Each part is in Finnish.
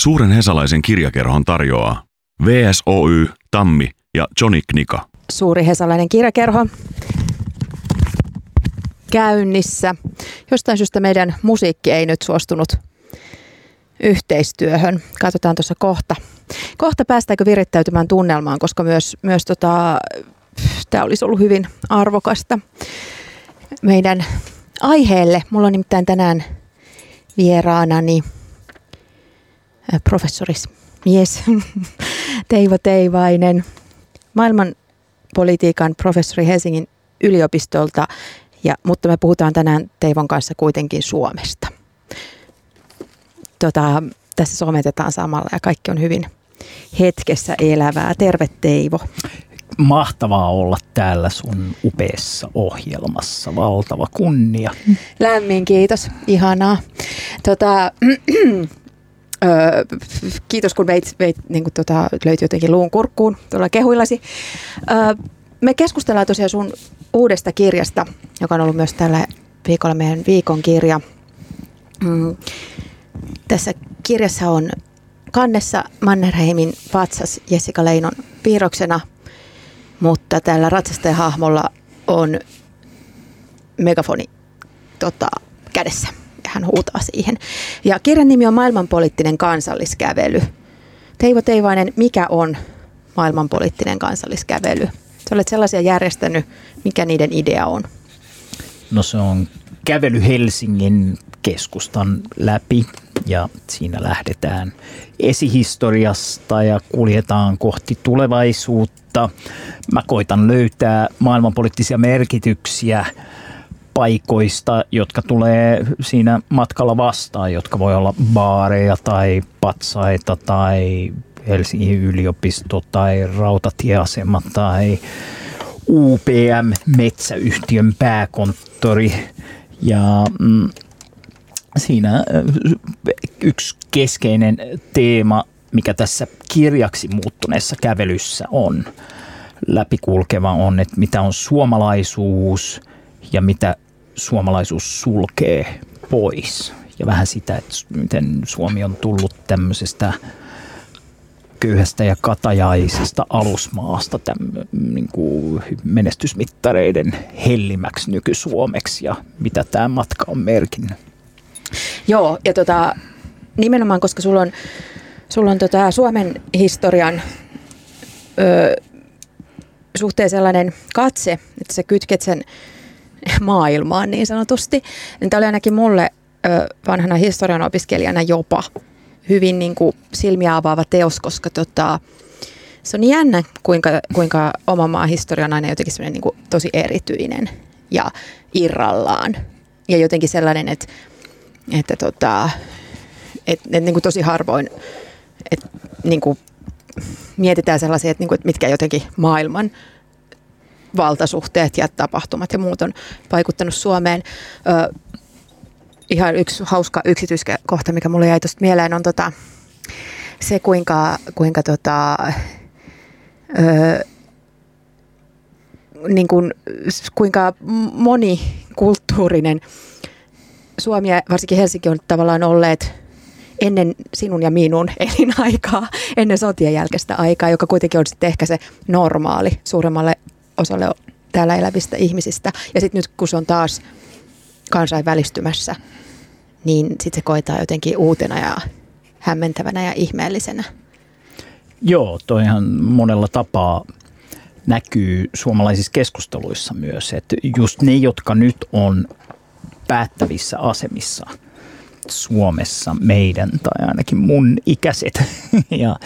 Suuren Hesalaisen kirjakerhon tarjoaa VSOY, Tammi ja Johnny Knika. Suuri Hesalainen kirjakerho käynnissä. Jostain syystä meidän musiikki ei nyt suostunut yhteistyöhön. Katsotaan tuossa kohta. Kohta päästäänkö virittäytymään tunnelmaan, koska myös, myös tota, tämä olisi ollut hyvin arvokasta meidän aiheelle. Mulla on nimittäin tänään vieraanani professoris mies Teivo Teivainen, maailman politiikan professori Helsingin yliopistolta, ja, mutta me puhutaan tänään Teivon kanssa kuitenkin Suomesta. Tota, tässä sometetaan samalla ja kaikki on hyvin hetkessä elävää. Terve Teivo. Mahtavaa olla täällä sun upeassa ohjelmassa. Valtava kunnia. Lämmin kiitos. Ihanaa. Tota, Öö, kiitos kun veit, veit niin kuin tota, löytyi jotenkin luun kurkkuun tuolla kehuillasi. Öö, me keskustellaan tosiaan sun uudesta kirjasta, joka on ollut myös tällä viikolla meidän viikon kirja. Mm. Tässä kirjassa on kannessa Mannerheimin patsas Jessica Leinon piirroksena, mutta tällä ratsastajahahmolla on megafoni tota, kädessä hän huutaa siihen. Ja kirjan nimi on Maailmanpoliittinen kansalliskävely. Teivo Teivainen, mikä on maailmanpoliittinen kansalliskävely? Sä olet sellaisia järjestänyt, mikä niiden idea on? No se on kävely Helsingin keskustan läpi ja siinä lähdetään esihistoriasta ja kuljetaan kohti tulevaisuutta. Mä koitan löytää maailmanpoliittisia merkityksiä paikoista, jotka tulee siinä matkalla vastaan, jotka voi olla baareja tai patsaita tai Helsingin yliopisto tai rautatieasema tai UPM metsäyhtiön pääkonttori. Ja mm, siinä äh, yksi keskeinen teema, mikä tässä kirjaksi muuttuneessa kävelyssä on läpikulkeva on, että mitä on suomalaisuus ja mitä suomalaisuus sulkee pois. Ja vähän sitä, että miten Suomi on tullut tämmöisestä köyhästä ja katajaisesta alusmaasta täm, niin kuin menestysmittareiden hellimäksi nyky-Suomeksi ja mitä tämä matka on merkinnyt. Joo, ja tota, nimenomaan koska sulla on, sulla on tota Suomen historian ö, suhteen sellainen katse, että sä kytket sen maailmaan niin sanotusti. Niin tämä oli ainakin mulle vanhana historian opiskelijana jopa hyvin niin kuin silmiä avaava teos, koska tota, se on jännä, kuinka, kuinka oma maa historia on aina jotenkin niin kuin tosi erityinen ja irrallaan. Ja jotenkin sellainen, että, että, tota, että, että niin kuin tosi harvoin että niin kuin mietitään sellaisia, että, niin kuin, että mitkä jotenkin maailman valtasuhteet ja tapahtumat ja muut on vaikuttanut Suomeen. Ö, ihan yksi hauska yksityiskohta, mikä mulle jäi tuosta mieleen, on tota, se, kuinka, kuinka tota, ö, niin kuin, kuinka monikulttuurinen Suomi ja varsinkin Helsinki on tavallaan olleet ennen sinun ja minun elinaikaa, ennen sotien jälkeistä aikaa, joka kuitenkin on sitten ehkä se normaali suuremmalle osalle täällä elävistä ihmisistä. Ja sitten nyt kun se on taas kansainvälistymässä, niin sitten se koetaan jotenkin uutena ja hämmentävänä ja ihmeellisenä. Joo, toihan monella tapaa näkyy suomalaisissa keskusteluissa myös, että just ne, jotka nyt on päättävissä asemissa – Suomessa meidän tai ainakin mun ikäiset ja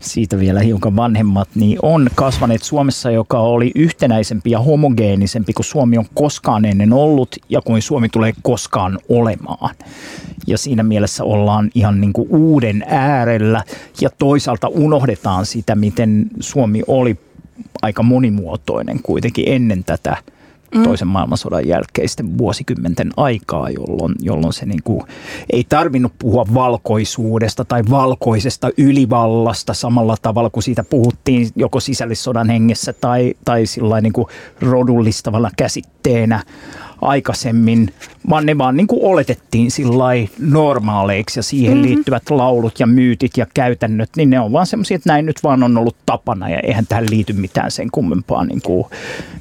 siitä vielä hiukan vanhemmat, niin on kasvaneet Suomessa, joka oli yhtenäisempi ja homogeenisempi kuin Suomi on koskaan ennen ollut ja kuin Suomi tulee koskaan olemaan. Ja siinä mielessä ollaan ihan niin kuin uuden äärellä ja toisaalta unohdetaan sitä, miten Suomi oli aika monimuotoinen kuitenkin ennen tätä – mm. toisen maailmansodan jälkeisten vuosikymmenten aikaa, jolloin, jolloin se niin kuin, ei tarvinnut puhua valkoisuudesta tai valkoisesta ylivallasta samalla tavalla kuin siitä puhuttiin joko sisällissodan hengessä tai, tai niin kuin rodullistavalla käsitteenä aikaisemmin, vaan ne vaan niin kuin oletettiin normaaleiksi ja siihen mm-hmm. liittyvät laulut ja myytit ja käytännöt, niin ne on vaan semmoisia, että näin nyt vaan on ollut tapana ja eihän tähän liity mitään sen kummempaa niin kuin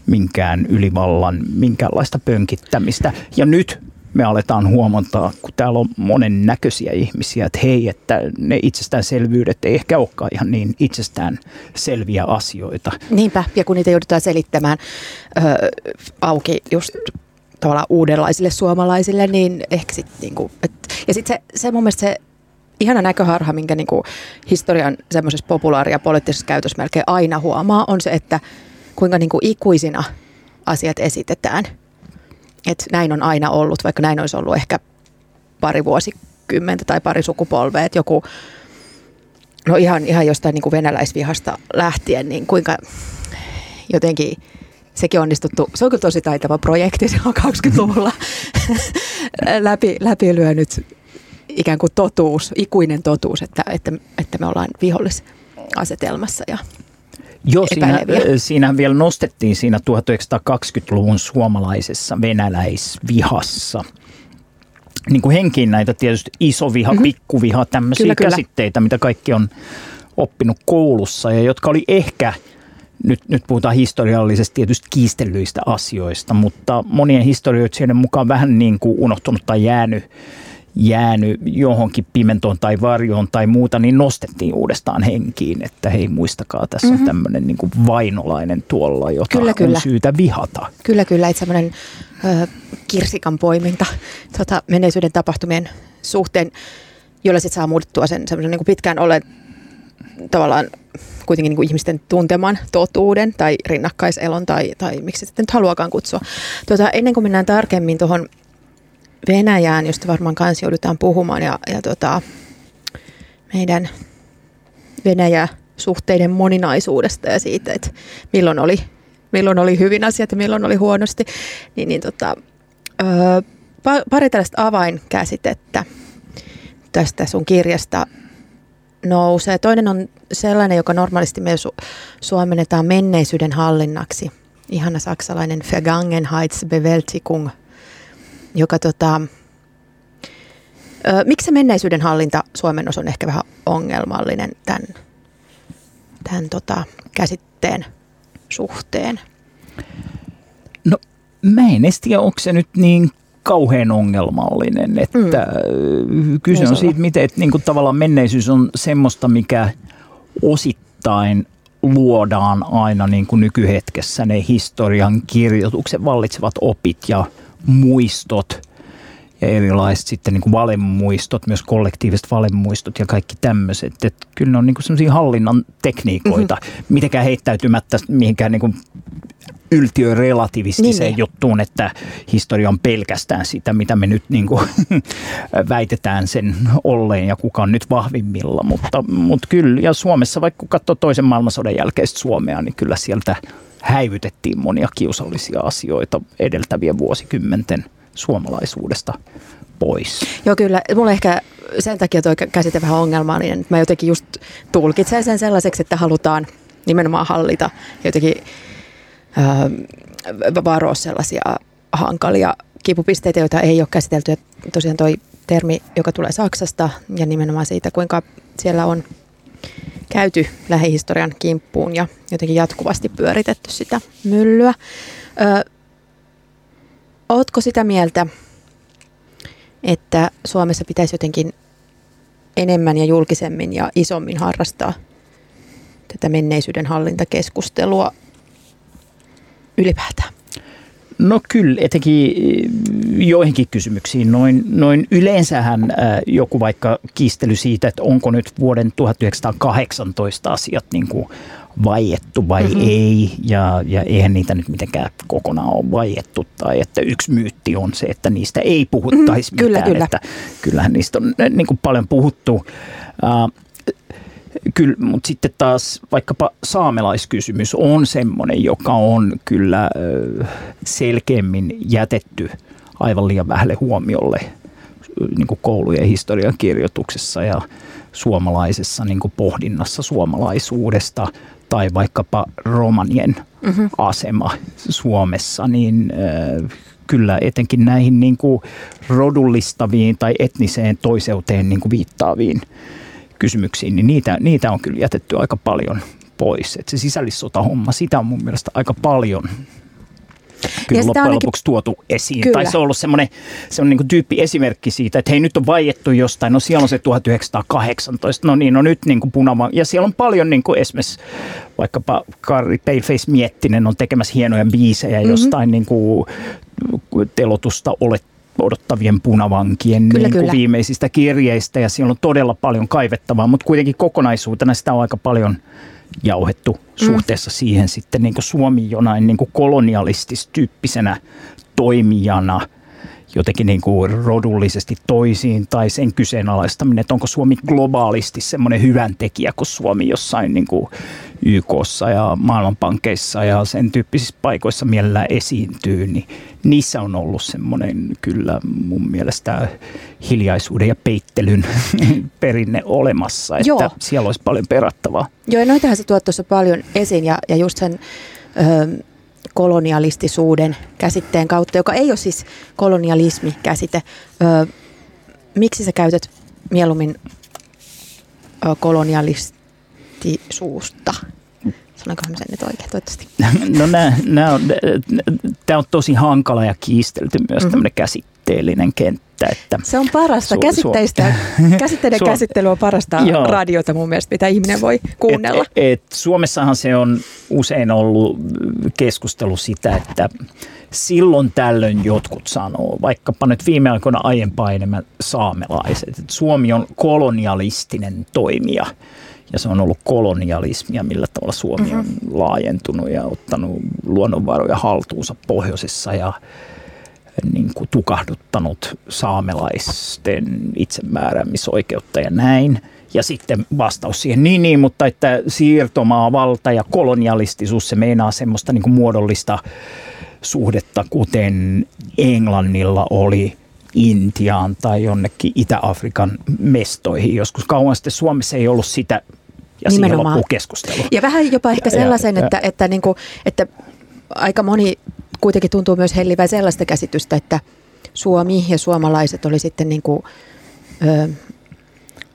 minkään ylivallan, minkäänlaista pönkittämistä. Ja nyt me aletaan huomata, kun täällä on monen näköisiä ihmisiä, että hei, että ne itsestäänselvyydet ei ehkä olekaan ihan niin itsestään selviä asioita. Niinpä, ja kun niitä joudutaan selittämään ö, auki just tavallaan uudenlaisille suomalaisille, niin ehkä sitten niinku, et, ja sitten se, se mun mielestä se ihana näköharha, minkä niinku historian semmoisessa populaaria poliittisessa käytössä melkein aina huomaa, on se, että kuinka niinku ikuisina asiat esitetään – että näin on aina ollut, vaikka näin olisi ollut ehkä pari vuosikymmentä tai pari sukupolvea, että joku, no ihan, ihan jostain niin kuin venäläisvihasta lähtien, niin kuinka jotenkin sekin onnistuttu, se on kyllä tosi taitava projekti silloin 20-luvulla läpi, läpi lyönyt ikään kuin totuus, ikuinen totuus, että, että, että me ollaan vihollisasetelmassa ja Joo, siinä, siinä vielä nostettiin siinä 1920-luvun suomalaisessa venäläisvihassa niin kuin henkiin näitä tietysti iso viha, mm-hmm. pikkuviha, tämmöisiä kyllä, käsitteitä, kyllä. mitä kaikki on oppinut koulussa ja jotka oli ehkä, nyt, nyt puhutaan historiallisesti tietysti kiistellyistä asioista, mutta monien historioitsijoiden mukaan vähän niin kuin unohtunut tai jäänyt jäänyt johonkin pimentoon tai varjoon tai muuta, niin nostettiin uudestaan henkiin, että hei muistakaa, tässä mm-hmm. on tämmöinen niin kuin vainolainen tuolla, jota kyllä, on kyllä. syytä vihata. Kyllä, kyllä, että semmoinen ö, kirsikan poiminta tota, menneisyyden tapahtumien suhteen, jolla sitten saa muuttua sen semmoisen niin pitkään ole tavallaan kuitenkin niin kuin ihmisten tunteman totuuden tai rinnakkaiselon tai, tai miksi sitten nyt haluakaan kutsua. Tuota, ennen kuin mennään tarkemmin tuohon Venäjään, josta varmaan kanssa joudutaan puhumaan ja, ja tota, meidän Venäjä-suhteiden moninaisuudesta ja siitä, että milloin oli, milloin oli hyvin asiat ja milloin oli huonosti, niin, niin tota, ö, pari tällaista avainkäsitettä tästä sun kirjasta nousee. Toinen on sellainen, joka normaalisti me su- suomennetaan menneisyyden hallinnaksi. Ihana saksalainen Vergangenheitsbewältigung – joka tota, ö, miksi se menneisyyden hallinta suomennos on ehkä vähän ongelmallinen tämän, tämän tota, käsitteen suhteen? No mä en tiedä, onko se nyt niin kauhean ongelmallinen, että mm. kyse on siitä, miten että niin kuin tavallaan menneisyys on semmoista, mikä osittain luodaan aina niin kuin nykyhetkessä ne historian kirjoituksen vallitsevat opit ja muistot ja erilaiset sitten niin kuin valemuistot, myös kollektiiviset valemuistot ja kaikki tämmöiset. Että kyllä ne on niin sellaisia hallinnan tekniikoita, mm-hmm. mitenkään heittäytymättä mihinkään niin kuin yltiörelativistiseen niin, juttuun, että historia on pelkästään sitä, mitä me nyt niin kuin väitetään sen olleen ja kuka on nyt vahvimmilla. Mutta, mutta kyllä, ja Suomessa vaikka katsoo toisen maailmansodan jälkeistä Suomea, niin kyllä sieltä häivytettiin monia kiusallisia asioita edeltävien vuosikymmenten suomalaisuudesta pois. Joo kyllä, mulla ehkä sen takia tuo käsite vähän ongelmallinen, että mä jotenkin just tulkitsen sen sellaiseksi, että halutaan nimenomaan hallita jotenkin äh, varoa sellaisia hankalia kipupisteitä, joita ei ole käsitelty. Ja tosiaan toi termi, joka tulee Saksasta ja nimenomaan siitä, kuinka siellä on käyty lähihistorian kimppuun ja jotenkin jatkuvasti pyöritetty sitä myllyä. Ö, ootko sitä mieltä, että Suomessa pitäisi jotenkin enemmän ja julkisemmin ja isommin harrastaa tätä menneisyyden hallintakeskustelua ylipäätään? No kyllä, etenkin joihinkin kysymyksiin. Noin, noin yleensähän äh, joku vaikka kiistely siitä, että onko nyt vuoden 1918 asiat niin kuin vaiettu vai mm-hmm. ei, ja, ja eihän niitä nyt mitenkään kokonaan ole vaiettu, tai että yksi myytti on se, että niistä ei puhuttaisi mm, mitään, kyllä. että kyllähän niistä on niin kuin paljon puhuttu. Äh, Kyllä, mutta sitten taas vaikkapa saamelaiskysymys on semmoinen, joka on kyllä selkeämmin jätetty aivan liian vähälle huomiolle niin kuin koulujen historian kirjoituksessa ja suomalaisessa niin kuin pohdinnassa suomalaisuudesta tai vaikkapa romanien mm-hmm. asema Suomessa, niin kyllä etenkin näihin niin kuin rodullistaviin tai etniseen toiseuteen niin kuin viittaaviin kysymyksiin, niin niitä, niitä on kyllä jätetty aika paljon pois. Et se sisällissota-homma, sitä on mun mielestä aika paljon kyllä loppujen ainakin... lopuksi tuotu esiin. Kyllä. Tai se on ollut semmoinen, se on niin tyyppi esimerkki siitä, että hei nyt on vaiettu jostain, no siellä on se 1918, no niin, no nyt niin kuin punava. Ja siellä on paljon niin kuin esimerkiksi vaikkapa Kari Paleface Miettinen on tekemässä hienoja biisejä mm-hmm. jostain niin kuin telotusta olet odottavien punavankien kyllä, niin kuin kyllä. viimeisistä kirjeistä ja siellä on todella paljon kaivettavaa, mutta kuitenkin kokonaisuutena sitä on aika paljon – jauhettu mm. suhteessa siihen sitten niin kuin Suomi jonain niin kuin kolonialististyyppisenä toimijana jotenkin niin kuin rodullisesti toisiin tai sen kyseenalaistaminen, että onko Suomi globaalisti semmoinen hyvän tekijä kuin Suomi jossain niin kuin YKssa ja maailmanpankkeissa ja sen tyyppisissä paikoissa mielellään esiintyy, niin niissä on ollut semmoinen kyllä mun mielestä hiljaisuuden ja peittelyn perinne olemassa, että Joo. siellä olisi paljon perattavaa. Joo, ja noitahan se tuot tuossa paljon esiin ja, ja just sen ö, kolonialistisuuden käsitteen kautta, joka ei ole siis kolonialismi-käsite. Ö, miksi sä käytät mieluummin ö, kolonialistisuusta? Sanoinkohan sen nyt oikein, toivottavasti. No tämä on tosi hankala ja kiistelty myös mm-hmm. tämmöinen käsitteellinen kenttä. Että se on parasta. Su- Käsitteistä, su- käsitteiden su- käsittely on parasta joo. radiota mun mielestä, mitä ihminen voi kuunnella. Et, et, Suomessahan se on usein ollut keskustelu sitä, että silloin tällöin jotkut sanoo, vaikkapa nyt viime aikoina aiempaa enemmän saamelaiset, että Suomi on kolonialistinen toimija – ja se on ollut kolonialismia, millä tavalla Suomi on mm-hmm. laajentunut ja ottanut luonnonvaroja haltuunsa pohjoisessa ja niin kuin tukahduttanut saamelaisten itsemääräämisoikeutta ja näin. Ja sitten vastaus siihen, niin niin, mutta että siirtomaa, valta ja kolonialistisuus, se meinaa semmoista niin kuin muodollista suhdetta, kuten Englannilla oli Intiaan tai jonnekin Itä-Afrikan mestoihin. Joskus kauan sitten Suomessa ei ollut sitä ja Nimenomaan. siihen keskustelu. Ja vähän jopa ehkä sellaisen, ja, että, että, että, niin kuin, että aika moni kuitenkin tuntuu myös hellivää sellaista käsitystä, että Suomi ja suomalaiset oli sitten niin kuin, ö,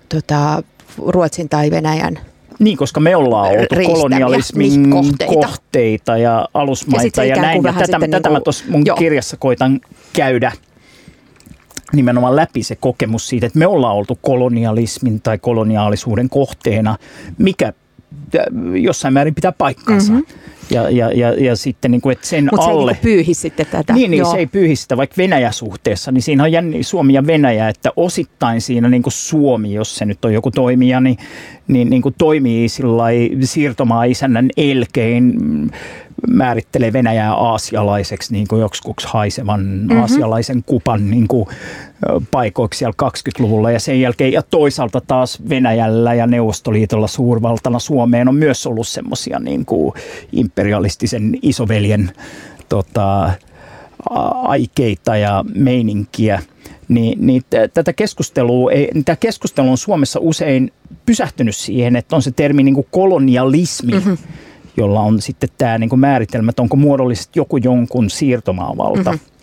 tota, Ruotsin tai Venäjän niin, koska me ollaan oltu kolonialismin kohteita. kohteita ja alusmaita ja, ja näin. Ja tätä, tätä niin kuin, mä tuossa mun joo. kirjassa koitan käydä nimenomaan läpi se kokemus siitä, että me ollaan oltu kolonialismin tai koloniaalisuuden kohteena, mikä jossain määrin pitää paikkansa. Mm-hmm. Ja, ja, ja, ja sitten niin kuin, että sen Mut alle... se ei niin pyyhi sitten tätä. Niin, niin se ei pyyhi sitä, vaikka Venäjä-suhteessa, niin siinä on jänni, Suomi ja Venäjä, että osittain siinä niin kuin Suomi, jos se nyt on joku toimija, niin, niin, niin kuin toimii siirtomaa isännän elkein määrittelee Venäjää aasialaiseksi niin kuin joksikuksi haisevan mm-hmm. aasialaisen kupan niin kuin, paikoiksi siellä 20-luvulla ja sen jälkeen ja toisaalta taas Venäjällä ja Neuvostoliitolla suurvaltana Suomeen on myös ollut semmoisia niin kuin imperialistisen isoveljen tota, aikeita ja meininkiä, niin, niin tätä keskustelua, ei, tämä keskustelu on Suomessa usein pysähtynyt siihen, että on se termi niin kuin kolonialismi, mm-hmm jolla on sitten tämä niin kuin määritelmä, että onko muodollisesti joku jonkun siirtomaavalta. Mm-hmm.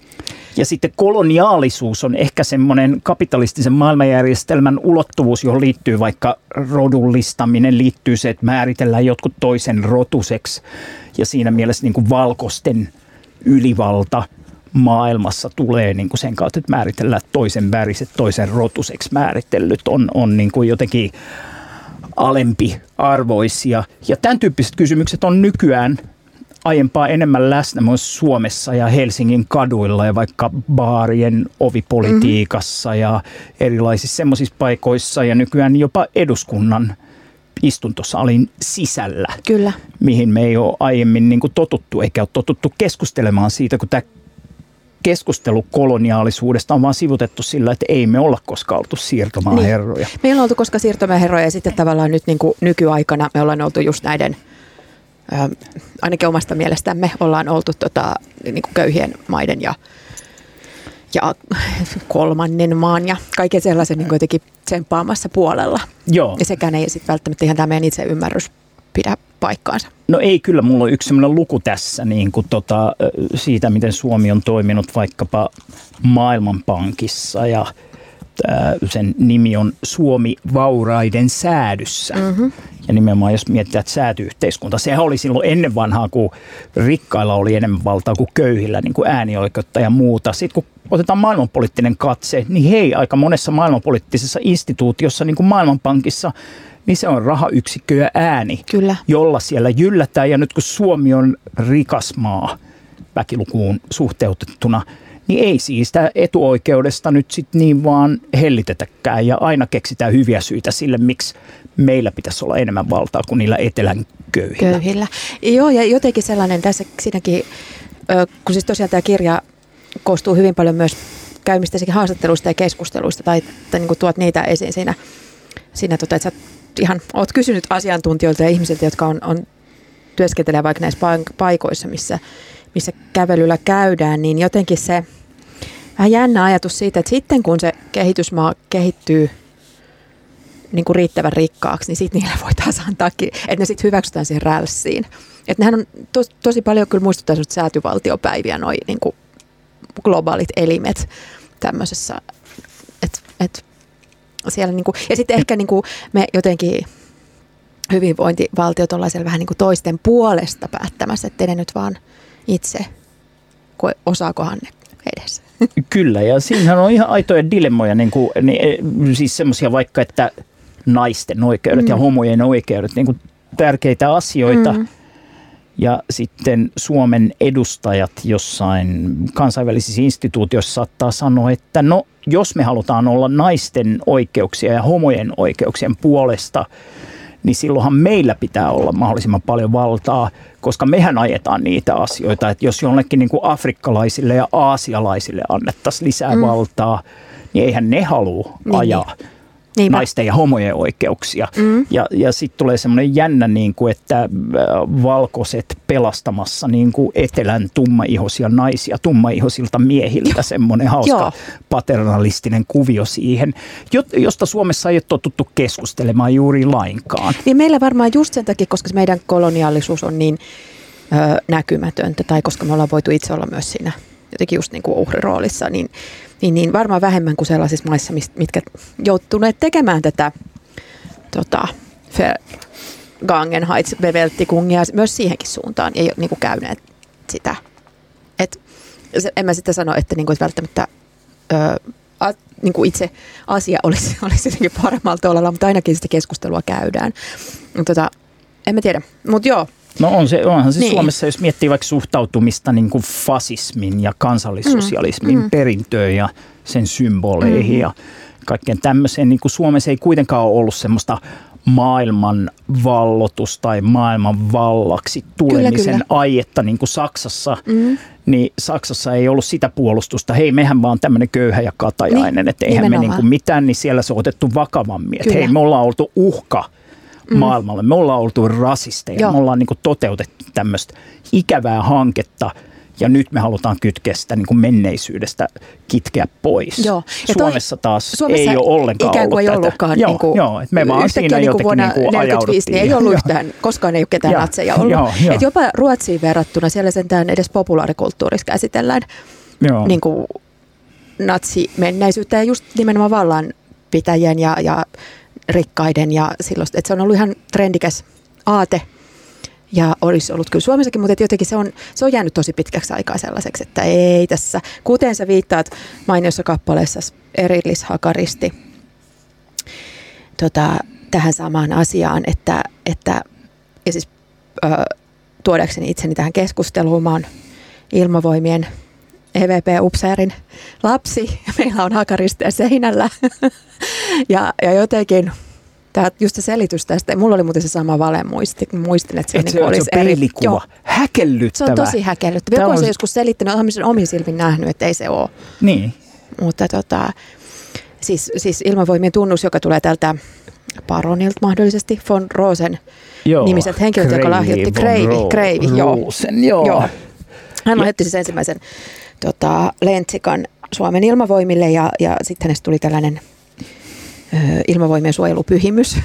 Ja sitten koloniaalisuus on ehkä semmoinen kapitalistisen maailmanjärjestelmän ulottuvuus, johon liittyy vaikka rodullistaminen, liittyy se, että määritellään jotkut toisen rotuseksi. Ja siinä mielessä niin kuin valkoisten ylivalta maailmassa tulee niin kuin sen kautta, että määritellään toisen väriset, toisen rotuseksi määritellyt on, on niin kuin jotenkin alempi arvoisia. Ja tämän tyyppiset kysymykset on nykyään aiempaa enemmän läsnä myös Suomessa ja Helsingin kaduilla ja vaikka baarien ovipolitiikassa mm-hmm. ja erilaisissa semmoisissa paikoissa ja nykyään jopa eduskunnan istuntosalin sisällä. Kyllä. Mihin me ei ole aiemmin niin kuin totuttu, eikä ole totuttu keskustelemaan siitä, kun tämä keskustelu koloniaalisuudesta on vaan sivutettu sillä, että ei me olla koskaan oltu siirtomaaherroja. Niin. Me ei olla oltu koskaan siirtomaaherroja ja sitten tavallaan nyt niin kuin nykyaikana me ollaan oltu just näiden, ä, ainakin omasta mielestämme ollaan oltu tota, niin kuin köyhien maiden ja, ja kolmannen maan ja kaiken sellaisen niin jotenkin tsemppaamassa puolella. Joo. Ja sekään ei sitten välttämättä ihan tämä meidän itse ymmärrys pidä paikkaansa? No ei kyllä, mulla on yksi sellainen luku tässä niin kuin tota, siitä, miten Suomi on toiminut vaikkapa Maailmanpankissa ja sen nimi on Suomi vauraiden säädyssä. Mm-hmm. Ja nimenomaan jos mietitään, että säätyyhteiskunta, sehän oli silloin ennen vanhaa, kun rikkailla oli enemmän valtaa kuin köyhillä, niin kuin äänioikeutta ja muuta. Sitten kun otetaan maailmanpoliittinen katse, niin hei, aika monessa maailmanpoliittisessa instituutiossa, niin kuin Maailmanpankissa, niin se on rahayksikkö ja ääni, Kyllä. jolla siellä jyllätään. Ja nyt kun Suomi on rikas maa väkilukuun suhteutettuna, niin ei siis sitä etuoikeudesta nyt sitten niin vaan hellitetäkään ja aina keksitään hyviä syitä sille, miksi meillä pitäisi olla enemmän valtaa kuin niillä etelän köyhillä. Köyhillä. Joo, ja jotenkin sellainen tässä siinäkin, kun siis tosiaan tämä kirja koostuu hyvin paljon myös käymistä haastatteluista ja keskusteluista, tai, tai niin kuin tuot niitä esiin siinä, siinä tota, että sä ihan oot kysynyt asiantuntijoilta ja ihmisiltä, jotka on, on työskentelee vaikka näissä paikoissa, missä, missä kävelyllä käydään, niin jotenkin se vähän jännä ajatus siitä, että sitten kun se kehitysmaa kehittyy niin kuin riittävän rikkaaksi, niin sitten niille taas antaa, että ne sitten hyväksytään siihen rälssiin. Että nehän on tos, tosi paljon kyllä muistuttaa säätyvaltiopäiviä, noi niin kuin globaalit elimet tämmöisessä, että et, siellä niin kuin, ja sitten ehkä niin kuin me jotenkin hyvinvointivaltiot ollaan siellä vähän niin kuin toisten puolesta päättämässä, ettei ne nyt vaan itse, osaakohan ne edes. Kyllä, ja siinähän on ihan aitoja dilemmoja, niin kuin, niin, siis semmoisia vaikka, että naisten oikeudet mm. ja homojen oikeudet, niin kuin tärkeitä asioita. Mm. Ja sitten Suomen edustajat jossain kansainvälisissä instituutioissa saattaa sanoa, että no jos me halutaan olla naisten oikeuksia ja homojen oikeuksien puolesta, niin silloinhan meillä pitää olla mahdollisimman paljon valtaa, koska mehän ajetaan niitä asioita, että jos jollekin niin kuin afrikkalaisille ja aasialaisille annettaisiin lisää mm. valtaa, niin eihän ne halua niin, ajaa. Niin Niinpä. naisten ja homojen oikeuksia. Mm. Ja, ja sitten tulee semmoinen jännä, niin kuin, että äh, valkoiset pelastamassa niin kuin etelän tummaihoisia naisia tummaihoisilta miehiltä. Semmoinen hauska Joo. paternalistinen kuvio siihen, josta Suomessa ei ole totuttu keskustelemaan juuri lainkaan. Niin meillä varmaan just sen takia, koska meidän koloniaalisuus on niin ö, näkymätöntä, tai koska me ollaan voitu itse olla myös siinä jotenkin just niin kuin uhriroolissa, niin niin, niin varmaan vähemmän kuin sellaisissa maissa, mitkä joutuneet tekemään tätä tota, Gangenheitsbeveltikungia myös siihenkin suuntaan, ole niin kuin käyneet sitä. Et, en mä sitä sano, että, niin kuin, että välttämättä ö, a, niin kuin itse asia olisi, olisi jotenkin paremmalla tolalla, mutta ainakin sitä keskustelua käydään. Tota, en mä tiedä, mutta joo, No on se, onhan se niin. Suomessa, jos miettii vaikka suhtautumista niin kuin fasismin ja kansallissosialismin mm. mm. perintöön ja sen symboleihin mm. ja kaikkeen tämmöiseen. Niin kuin Suomessa ei kuitenkaan ole ollut semmoista maailman vallotus tai maailman vallaksi tulemisen kyllä, kyllä. aietta niin kuin Saksassa, mm. niin Saksassa ei ollut sitä puolustusta. Hei, mehän vaan tämmöinen köyhä ja katajainen, niin, että eihän nimenomaan. me niin kuin mitään, niin siellä se on otettu vakavammin. Että hei, me ollaan oltu uhka mm. Maailmalle. Me ollaan oltu rasisteja, Joo. me ollaan niin kuin toteutettu tämmöistä ikävää hanketta ja nyt me halutaan kytkeä sitä niin kuin menneisyydestä kitkeä pois. Joo. Ja Suomessa taas Suomessa ei ole ollenkaan ikään kuin ollut ei ollutkaan. Joo, niin kuin, joo, että me vaan siinä niin kuin vuonna niin kuin niin ei ollut yhtään, koskaan ei ole ketään natseja ollut. Joo, joo. Et jopa Ruotsiin verrattuna siellä sentään edes populaarikulttuurissa käsitellään joo. niin kuin natsimenneisyyttä ja just nimenomaan vallanpitäjien ja, ja rikkaiden ja silloin, että se on ollut ihan trendikäs aate ja olisi ollut kyllä Suomessakin, mutta jotenkin se on, se on jäänyt tosi pitkäksi aikaa sellaiseksi, että ei tässä, kuten sä viittaat mainiossa kappaleessa erillishakaristi tota, tähän samaan asiaan, että, että ja siis ö, tuodakseni itseni tähän keskusteluun, mä oon ilmavoimien EVP-upseerin lapsi meillä on hakaristeja seinällä. ja, ja jotenkin Tämä, just se selitys tästä, mulla oli muuten se sama vale muisti, muistin, että se, Et niin se, olisi se eri, joo, Häkellyttävä. Se on tosi häkellyttävä. Joku on se joskus selittänyt, olen sen omin silmin nähnyt, että ei se ole. Niin. Mutta tota, siis, siis ilmavoimien tunnus, joka tulee tältä Baronilta mahdollisesti, von Rosen joo, nimiset henkilöt, joka lahjoitti Kreivi. Kreivi, joo. Rosen, joo. joo. Hän lahjoitti siis ensimmäisen tota, lentsikan Suomen ilmavoimille ja, ja sitten hänestä tuli tällainen ö, ilmavoimien suojelupyhimys.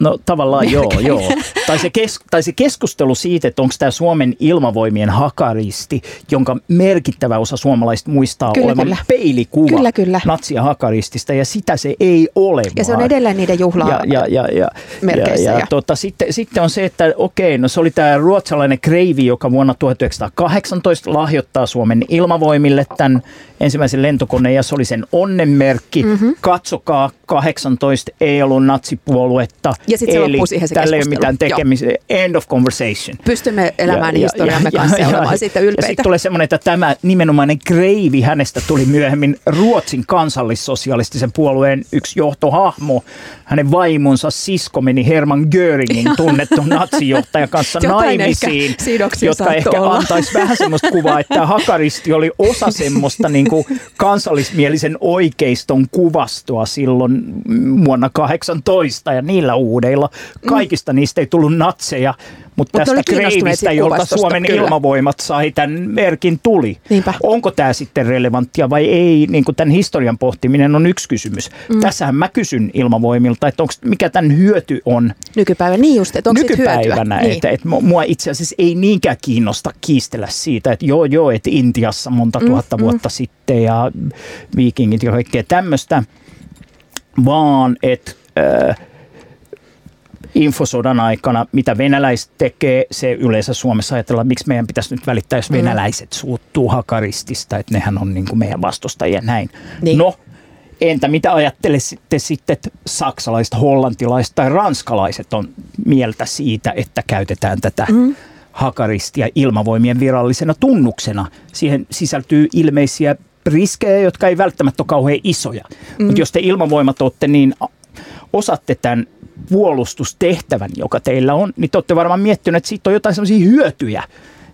No tavallaan joo, joo. Tai se, kes, tai se keskustelu siitä, että onko tämä Suomen ilmavoimien hakaristi, jonka merkittävä osa suomalaisista muistaa kyllä, olevan kyllä. peilikuva kyllä, kyllä. natsia hakaristista, ja sitä se ei ole. Ja se on edelleen niiden juhlaa ja, ja, ja, ja, merkeissä. Ja, ja, Tota, sitten, sitten on se, että okei, no se oli tämä ruotsalainen Kreivi, joka vuonna 1918 lahjoittaa Suomen ilmavoimille tämän ensimmäisen lentokoneen, ja se oli sen onnenmerkki. Mm-hmm. Katsokaa, 18 ei ollut natsipuoluetta. Ja sitten se loppuu siihen se ei ole mitään tekemistä. End of conversation. Pystymme elämään ja, historiamme ja, kanssa ja, ja olemaan siitä ylpeitä. Ja sitten tulee semmoinen, että tämä nimenomainen Kreivi, hänestä tuli myöhemmin Ruotsin kansallissosialistisen puolueen yksi johtohahmo. Hänen vaimonsa sisko meni Herman Göringin tunnettu natsijohtajan kanssa naimisiin, jotka ehkä olla. antaisi vähän semmoista kuvaa, että Hakaristi oli osa semmoista niin kuin kansallismielisen oikeiston kuvastoa silloin vuonna 18 ja niillä uudeilla. Kaikista mm. niistä ei tullut natseja, mutta Mut tästä kreivistä, jolta Suomen kyllä. ilmavoimat sai tämän merkin tuli. Niinpä. Onko tämä sitten relevanttia vai ei? Niin kuin tämän historian pohtiminen on yksi kysymys. Mm. Tässähän mä kysyn ilmavoimilta, että onko, mikä tämän hyöty on. Nykypäivänä, niin just, että onko Nykypäivänä, niin. että, että mua itse asiassa ei niinkään kiinnosta kiistellä siitä, että joo joo, että Intiassa monta mm, tuhatta mm. vuotta sitten ja viikingit ja kaikkea tämmöistä, vaan että... Äh, infosodan aikana, mitä venäläiset tekee, se yleensä Suomessa ajatellaan, miksi meidän pitäisi nyt välittää, jos mm. venäläiset suuttuu hakaristista, että nehän on niin kuin meidän vastustajia näin. Niin. No, entä mitä ajattelette sitten, että saksalaiset, hollantilaiset tai ranskalaiset on mieltä siitä, että käytetään tätä mm. hakaristia ilmavoimien virallisena tunnuksena? Siihen sisältyy ilmeisiä riskejä, jotka ei välttämättä ole kauhean isoja. Mm. Mutta jos te ilmavoimat olette, niin osatte tämän puolustustehtävän, joka teillä on, niin te olette varmaan miettineet, että siitä on jotain sellaisia hyötyjä,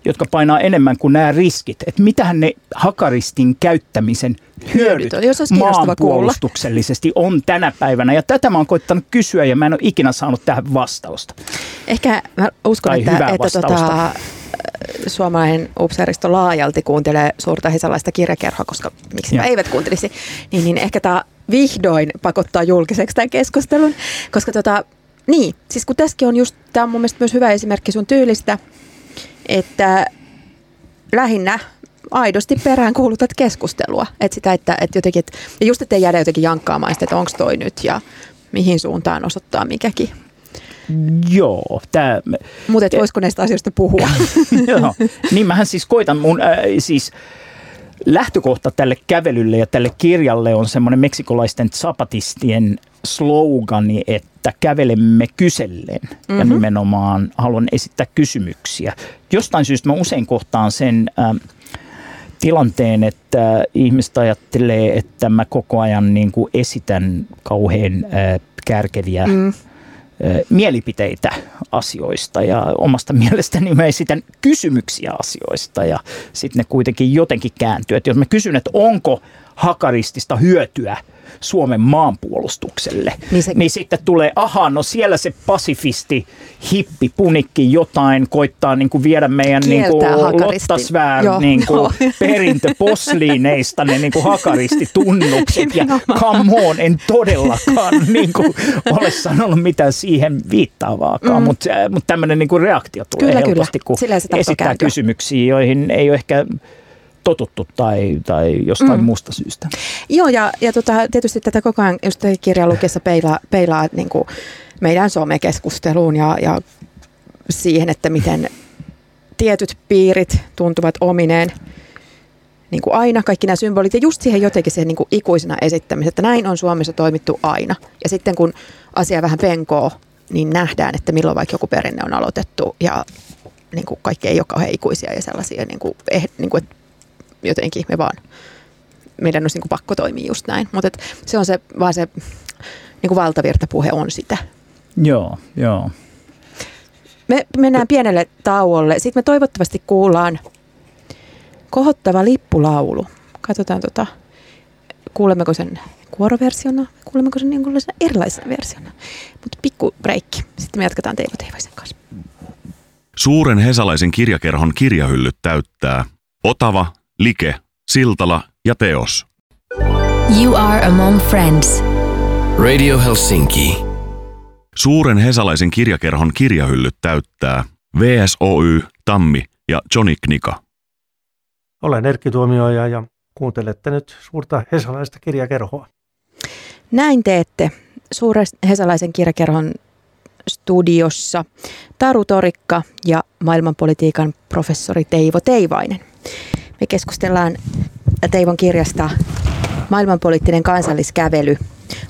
jotka painaa enemmän kuin nämä riskit. Että mitähän ne hakaristin käyttämisen hyödyt maanpuolustuksellisesti on tänä päivänä. Ja tätä mä oon koittanut kysyä ja mä en ole ikinä saanut tähän vastausta. Ehkä mä uskon, tai että, että tota, suomalainen upseeristo laajalti kuuntelee suurta hesalaista kirjakerhoa, koska miksi eivät kuuntelisi, niin, niin ehkä tämä vihdoin pakottaa julkiseksi tämän keskustelun. Koska tota, niin, siis kun tässäkin on just, tämä on mun mielestä myös hyvä esimerkki sun tyylistä, että lähinnä aidosti perään kuulutat keskustelua. Että sitä, että, että jotenkin, että, ja just ettei jäädä jotenkin jankkaamaan sitä, että onko toi nyt ja mihin suuntaan osoittaa mikäkin. Joo. Mutta et voisiko näistä asioista puhua? Joo. Niin mähän siis koitan mun, äh, siis lähtökohta tälle kävelylle ja tälle kirjalle on semmoinen meksikolaisten zapatistien slogani, että kävelemme kysellen mm-hmm. ja mhm. nimenomaan haluan esittää kysymyksiä. Jostain syystä mä usein kohtaan sen äh, tilanteen, että ihmiset ajattelee, että mä koko ajan niin kuin esitän kauhean äh, kärkeviä mm mielipiteitä asioista ja omasta mielestäni mä esitän kysymyksiä asioista ja sitten ne kuitenkin jotenkin kääntyy. Että jos mä kysyn, että onko hakaristista hyötyä Suomen maanpuolustukselle. Niin, se... niin sitten tulee, aha, no siellä se pasifisti, hippi, punikki jotain koittaa niin kuin viedä meidän niin kuin Lottasvär niin kuin perintöposliineista ne niin kuin hakaristitunnukset. ja come on, en todellakaan niin kuin ole sanonut mitään siihen viittaavaakaan, mm. mutta mut tämmöinen niin kuin reaktio tulee kyllä, helposti, kyllä. kun esittää kääntyä. kysymyksiä, joihin ei ole ehkä totuttu tai, tai jostain mm. muusta syystä. Joo, ja, ja tota, tietysti tätä koko ajan just kirjan lukiessa peilaa, peilaa niin kuin meidän somekeskusteluun ja, ja siihen, että miten tietyt piirit tuntuvat omineen niin kuin aina, kaikki nämä symbolit, ja just siihen jotenkin siihen niin kuin ikuisena esittämiseen, että näin on Suomessa toimittu aina. Ja sitten kun asia vähän penkoo, niin nähdään, että milloin vaikka joku perinne on aloitettu, ja niin kuin kaikki ei ole kauhean ikuisia ja sellaisia, niin kuin, eh, niin kuin, että jotenkin me vaan, meidän olisi niin kuin pakko toimia just näin. Mutta se on se, vaan se niin kuin valtavirtapuhe on sitä. Joo, joo. Me mennään pienelle tauolle. Sitten me toivottavasti kuullaan kohottava lippulaulu. Katsotaan, tota, kuulemmeko sen kuoroversiona, kuulemmeko sen jonkunlaisena erilaisena versiona. Mutta pikku breikki. Sitten me jatketaan Teivo Teivaisen kanssa. Suuren hesalaisen kirjakerhon kirjahyllyt täyttää Otava, Like, Siltala ja Teos. You are among friends. Radio Helsinki. Suuren hesalaisen kirjakerhon kirjahyllyt täyttää VSOY, Tammi ja Johnny Knika. Olen Erkki Tuomioja ja kuuntelette nyt suurta hesalaista kirjakerhoa. Näin teette suuren hesalaisen kirjakerhon studiossa Taru Torikka ja maailmanpolitiikan professori Teivo Teivainen. Me keskustellaan Teivon kirjasta Maailmanpoliittinen kansalliskävely.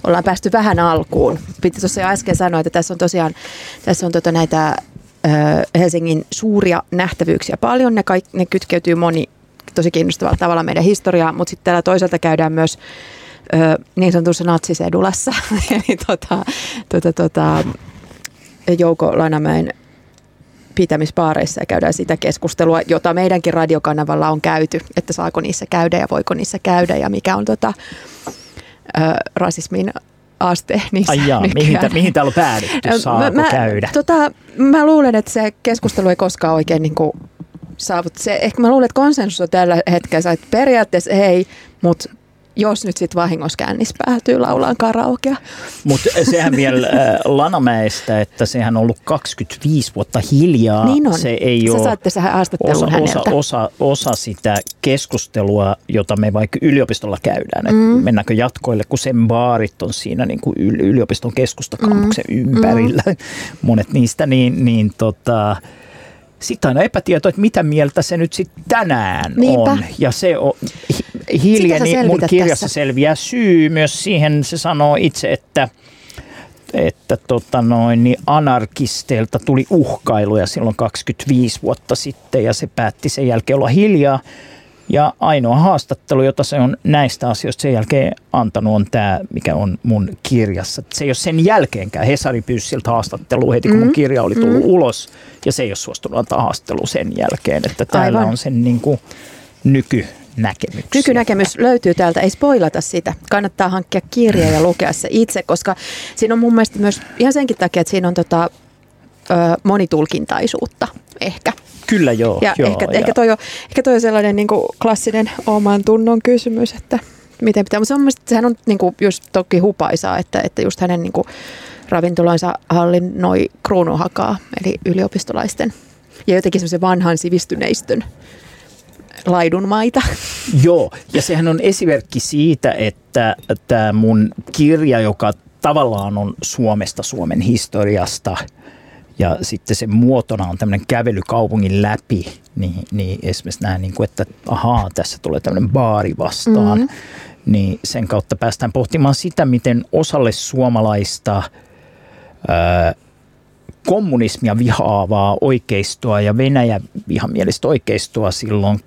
Ollaan päästy vähän alkuun. Piti tuossa jo äsken sanoa, että tässä on tosiaan tässä on tota näitä Helsingin suuria nähtävyyksiä paljon. Ne, kaikki, ne kytkeytyy moni tosi kiinnostavalla tavalla meidän historiaa, mutta sitten täällä toisaalta käydään myös ö, niin sanotussa natsisedulassa, eli tota, tota, tota, Jouko Lanamäen pitämispaareissa ja käydään sitä keskustelua, jota meidänkin radiokanavalla on käyty, että saako niissä käydä ja voiko niissä käydä ja mikä on tota, ö, rasismin aste niissä Ai jaa, mihin, t- mihin täällä on päädytty, saako mä, käydä? Tota, mä luulen, että se keskustelu ei koskaan oikein niin kuin saavut. Se, ehkä mä luulen, että konsensus on tällä hetkellä, että periaatteessa ei, mutta jos nyt sitten vahingossa kännis päätyy laulaan karaokea. Mutta sehän vielä äh, Lanamäestä, että sehän on ollut 25 vuotta hiljaa. Niin on. Se ei Sä ole saatte sen haastattelun osa, osa, häneltä. osa, osa sitä keskustelua, jota me vaikka yliopistolla käydään. Mm. mennäänkö jatkoille, kun sen baarit on siinä niin kuin yl- yliopiston keskustakampuksen mm. ympärillä. Mm. Monet niistä, niin, niin tota, sitten aina epätieto, että mitä mieltä se nyt sitten tänään Niinpä. on. Ja se on, hiljeni mun kirjassa tässä. selviää syy myös siihen. Se sanoo itse, että että tota noin, niin anarkisteilta tuli uhkailuja silloin 25 vuotta sitten ja se päätti sen jälkeen olla hiljaa. Ja ainoa haastattelu, jota se on näistä asioista sen jälkeen antanut, on tämä, mikä on mun kirjassa. Se ei ole sen jälkeenkään. Hesari pyysi siltä haastattelua heti, kun mun kirja oli tullut ulos. Ja se ei ole suostunut antaa haastattelua sen jälkeen. Että täällä Aivan. on sen niin kuin nykynäkemyksiä. Nykynäkemys löytyy täältä, ei spoilata sitä. Kannattaa hankkia kirja ja lukea se itse, koska siinä on mun mielestä myös ihan senkin takia, että siinä on tota, ö, monitulkintaisuutta ehkä. Kyllä joo. Ja, joo, ehkä, ja ehkä, toi on, ehkä toi on sellainen niin kuin klassinen oman tunnon kysymys, että miten pitää. Mutta se on, sehän on niin kuin just toki hupaisaa, että, että just hänen niin kuin ravintolansa hallinnoi kruunuhakaa, eli yliopistolaisten ja jotenkin semmoisen vanhan sivistyneistön laidunmaita. Joo, ja sehän on esimerkki siitä, että tämä mun kirja, joka tavallaan on Suomesta, Suomen historiasta, ja sitten se muotona on tämmöinen kävely kaupungin läpi, niin, niin esimerkiksi nämä, niin kuin, että ahaa, tässä tulee tämmöinen baari vastaan, mm-hmm. niin sen kautta päästään pohtimaan sitä, miten osalle suomalaista ää, kommunismia vihaavaa oikeistoa ja Venäjä vihamielistä oikeistoa silloin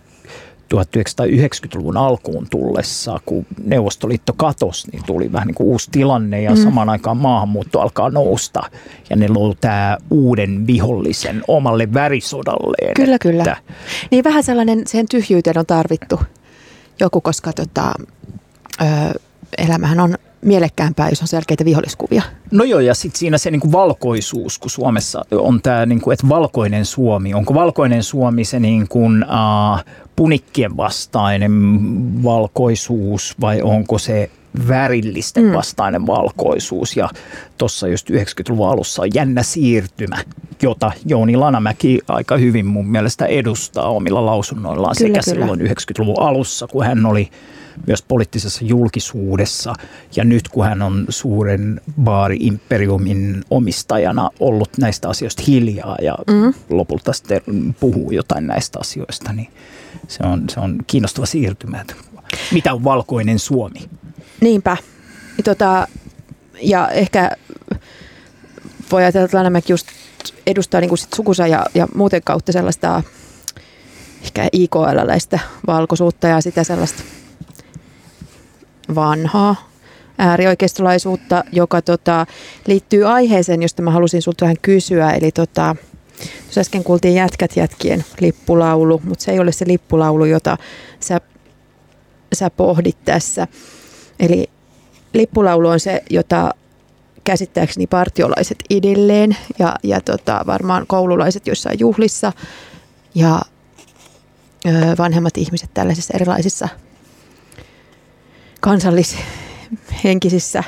1990-luvun alkuun tullessa, kun Neuvostoliitto katosi, niin tuli vähän niin kuin uusi tilanne ja mm. samaan aikaan maahanmuutto alkaa nousta. Ja ne luo tämä uuden vihollisen omalle värisodalleen. Kyllä, että, kyllä. Niin vähän sellainen, sen tyhjyyteen on tarvittu joku, koska tota, ö, elämähän on mielekkäämpää, jos on selkeitä viholliskuvia. No joo, ja sitten siinä se niinku valkoisuus, kun Suomessa on tämä, niinku, että valkoinen Suomi. Onko valkoinen Suomi se niinku, uh, punikkien vastainen valkoisuus vai onko se värillisten mm. vastainen valkoisuus. Ja tuossa just 90-luvun alussa on jännä siirtymä, jota Jouni Lanamäki aika hyvin mun mielestä edustaa omilla lausunnoillaan Kyllä, sekä kyllä. silloin 90-luvun alussa, kun hän oli myös poliittisessa julkisuudessa. Ja nyt kun hän on suuren baari-imperiumin omistajana ollut näistä asioista hiljaa ja mm. lopulta sitten puhuu jotain näistä asioista, niin se on, se on kiinnostava siirtymä. että Mitä on valkoinen Suomi? Niinpä. Ja Tota, ja ehkä voi ajatella, että Lanamäki just edustaa niin kuin sit sukusa ja, ja muuten kautta sellaista ehkä IKL-läistä valkoisuutta ja sitä sellaista vanhaa äärioikeistolaisuutta, joka tota, liittyy aiheeseen, josta mä halusin sulta vähän kysyä. Eli tota, äsken kuultiin Jätkät jätkien lippulaulu, mutta se ei ole se lippulaulu, jota sä, sä pohdit tässä. Eli lippulaulu on se, jota käsittääkseni partiolaiset edelleen ja, ja tota, varmaan koululaiset joissain juhlissa ja ö, vanhemmat ihmiset tällaisissa erilaisissa kansallishenkisissä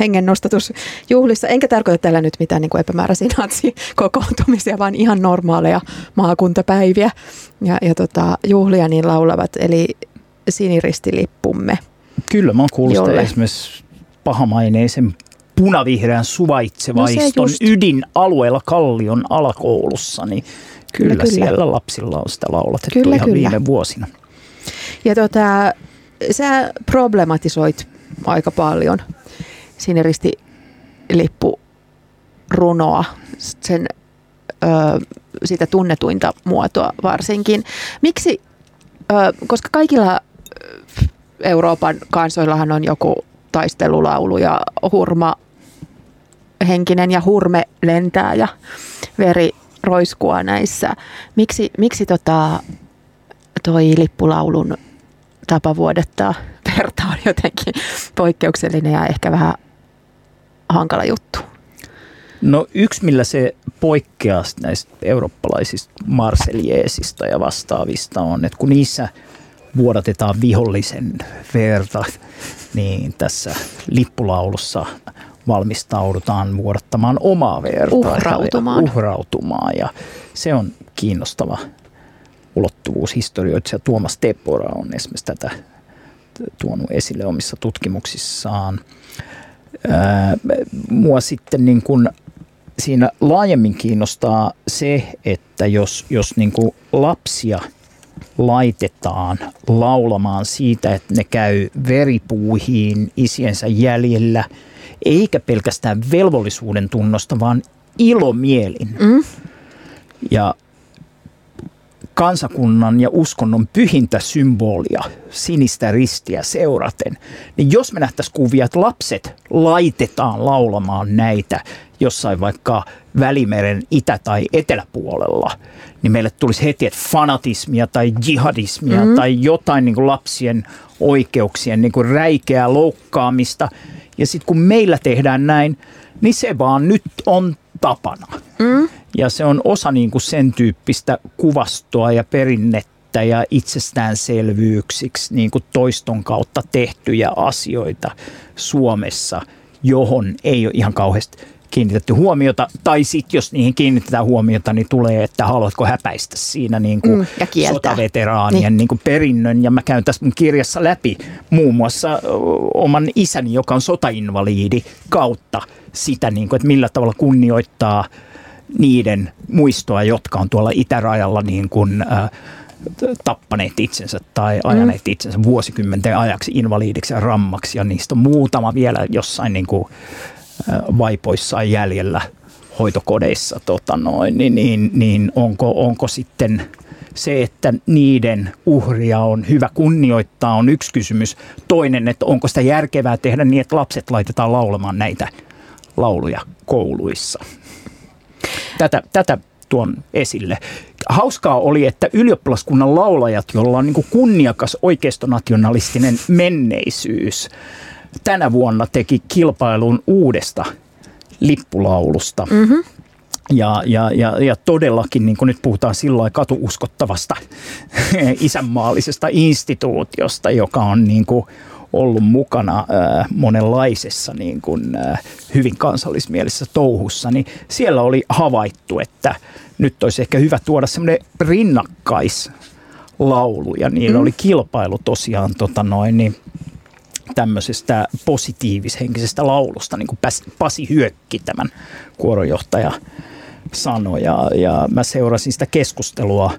hengennostatusjuhlissa. Enkä tarkoita tällä nyt mitään niin kuin epämääräisiä kokoontumisia, vaan ihan normaaleja maakuntapäiviä ja, ja tota, juhlia niin laulavat, eli siniristilippumme. Kyllä, mä oon kuullut esimerkiksi pahamaineisen punavihreän suvaitsevaiston no ydinalueella Kallion alakoulussa, niin kyllä, kyllä, kyllä siellä lapsilla on sitä lauletettu kyllä, ihan kyllä. viime vuosina. Ja tota, sä problematisoit aika paljon siniristi-lippu runoa, sen, ö, sitä tunnetuinta muotoa varsinkin. Miksi, ö, koska kaikilla Euroopan kansoillahan on joku taistelulaulu ja hurma henkinen ja hurme lentää ja veri roiskua näissä. Miksi, miksi tota, toi lippulaulun tapa vuodettaa verta on jotenkin poikkeuksellinen ja ehkä vähän hankala juttu? No yksi, millä se poikkeaa näistä eurooppalaisista marseljeesista ja vastaavista on, että kun niissä vuodatetaan vihollisen verta, niin tässä lippulaulussa valmistaudutaan vuodattamaan omaa verta. Uhrautumaan. Ja, uhrautumaan ja se on kiinnostava ulottuvuus. Historioitsija Tuomas Tepora on esimerkiksi tätä tuonut esille omissa tutkimuksissaan. Mua sitten niin kuin siinä laajemmin kiinnostaa se, että jos, jos niin kuin lapsia laitetaan laulamaan siitä, että ne käy veripuuhiin isiensä jäljellä, eikä pelkästään velvollisuuden tunnosta, vaan ilomielin. Mm. Ja kansakunnan ja uskonnon pyhintä symbolia, sinistä ristiä seuraten, niin jos me nähtäisiin kuvia, että lapset laitetaan laulamaan näitä jossain vaikka Välimeren itä- tai eteläpuolella, niin meille tulisi heti, että fanatismia tai jihadismia mm. tai jotain niin kuin lapsien oikeuksien niin kuin räikeää loukkaamista. Ja sitten kun meillä tehdään näin, niin se vaan nyt on tapana. Mm. Ja se on osa niin kuin sen tyyppistä kuvastoa ja perinnettä ja itsestäänselvyyksiksi niin kuin toiston kautta tehtyjä asioita Suomessa, johon ei ole ihan kauheasti kiinnitetty huomiota. Tai sitten jos niihin kiinnitetään huomiota, niin tulee, että haluatko häpäistä siinä niin kuin mm, sotaveteraanien niin. Niin kuin perinnön. Ja mä käyn tässä mun kirjassa läpi muun muassa oman isäni, joka on sotainvaliidi, kautta sitä, niin kuin, että millä tavalla kunnioittaa niiden muistoa, jotka on tuolla itärajalla niin kuin, äh, tappaneet itsensä tai ajaneet mm. itsensä vuosikymmenten ajaksi invaliidiksi ja rammaksi ja niistä on muutama vielä jossain niin kuin vaipoissaan jäljellä hoitokodeissa, tota noin, niin, niin, niin onko, onko sitten se, että niiden uhria on hyvä kunnioittaa, on yksi kysymys. Toinen, että onko sitä järkevää tehdä niin, että lapset laitetaan laulamaan näitä lauluja kouluissa. Tätä, tätä tuon esille. Hauskaa oli, että ylioppilaskunnan laulajat, joilla on niin kunniakas oikeistonationalistinen menneisyys, tänä vuonna teki kilpailun uudesta lippulaulusta. Mm-hmm. Ja, ja, ja, ja todellakin, niin kuin nyt puhutaan sillä katuuskottavasta isänmaallisesta instituutiosta, joka on niin kuin ollut mukana äh, monenlaisessa niin kuin, äh, hyvin kansallismielisessä touhussa, niin siellä oli havaittu, että nyt olisi ehkä hyvä tuoda semmoinen rinnakkaislaulu, ja niillä mm. oli kilpailu tosiaan tota noin, niin tämmöisestä positiivishenkisestä laulusta, niin kuin Pasi Hyökki, tämän kuorojohtaja, sanoi. Ja, ja mä seurasin sitä keskustelua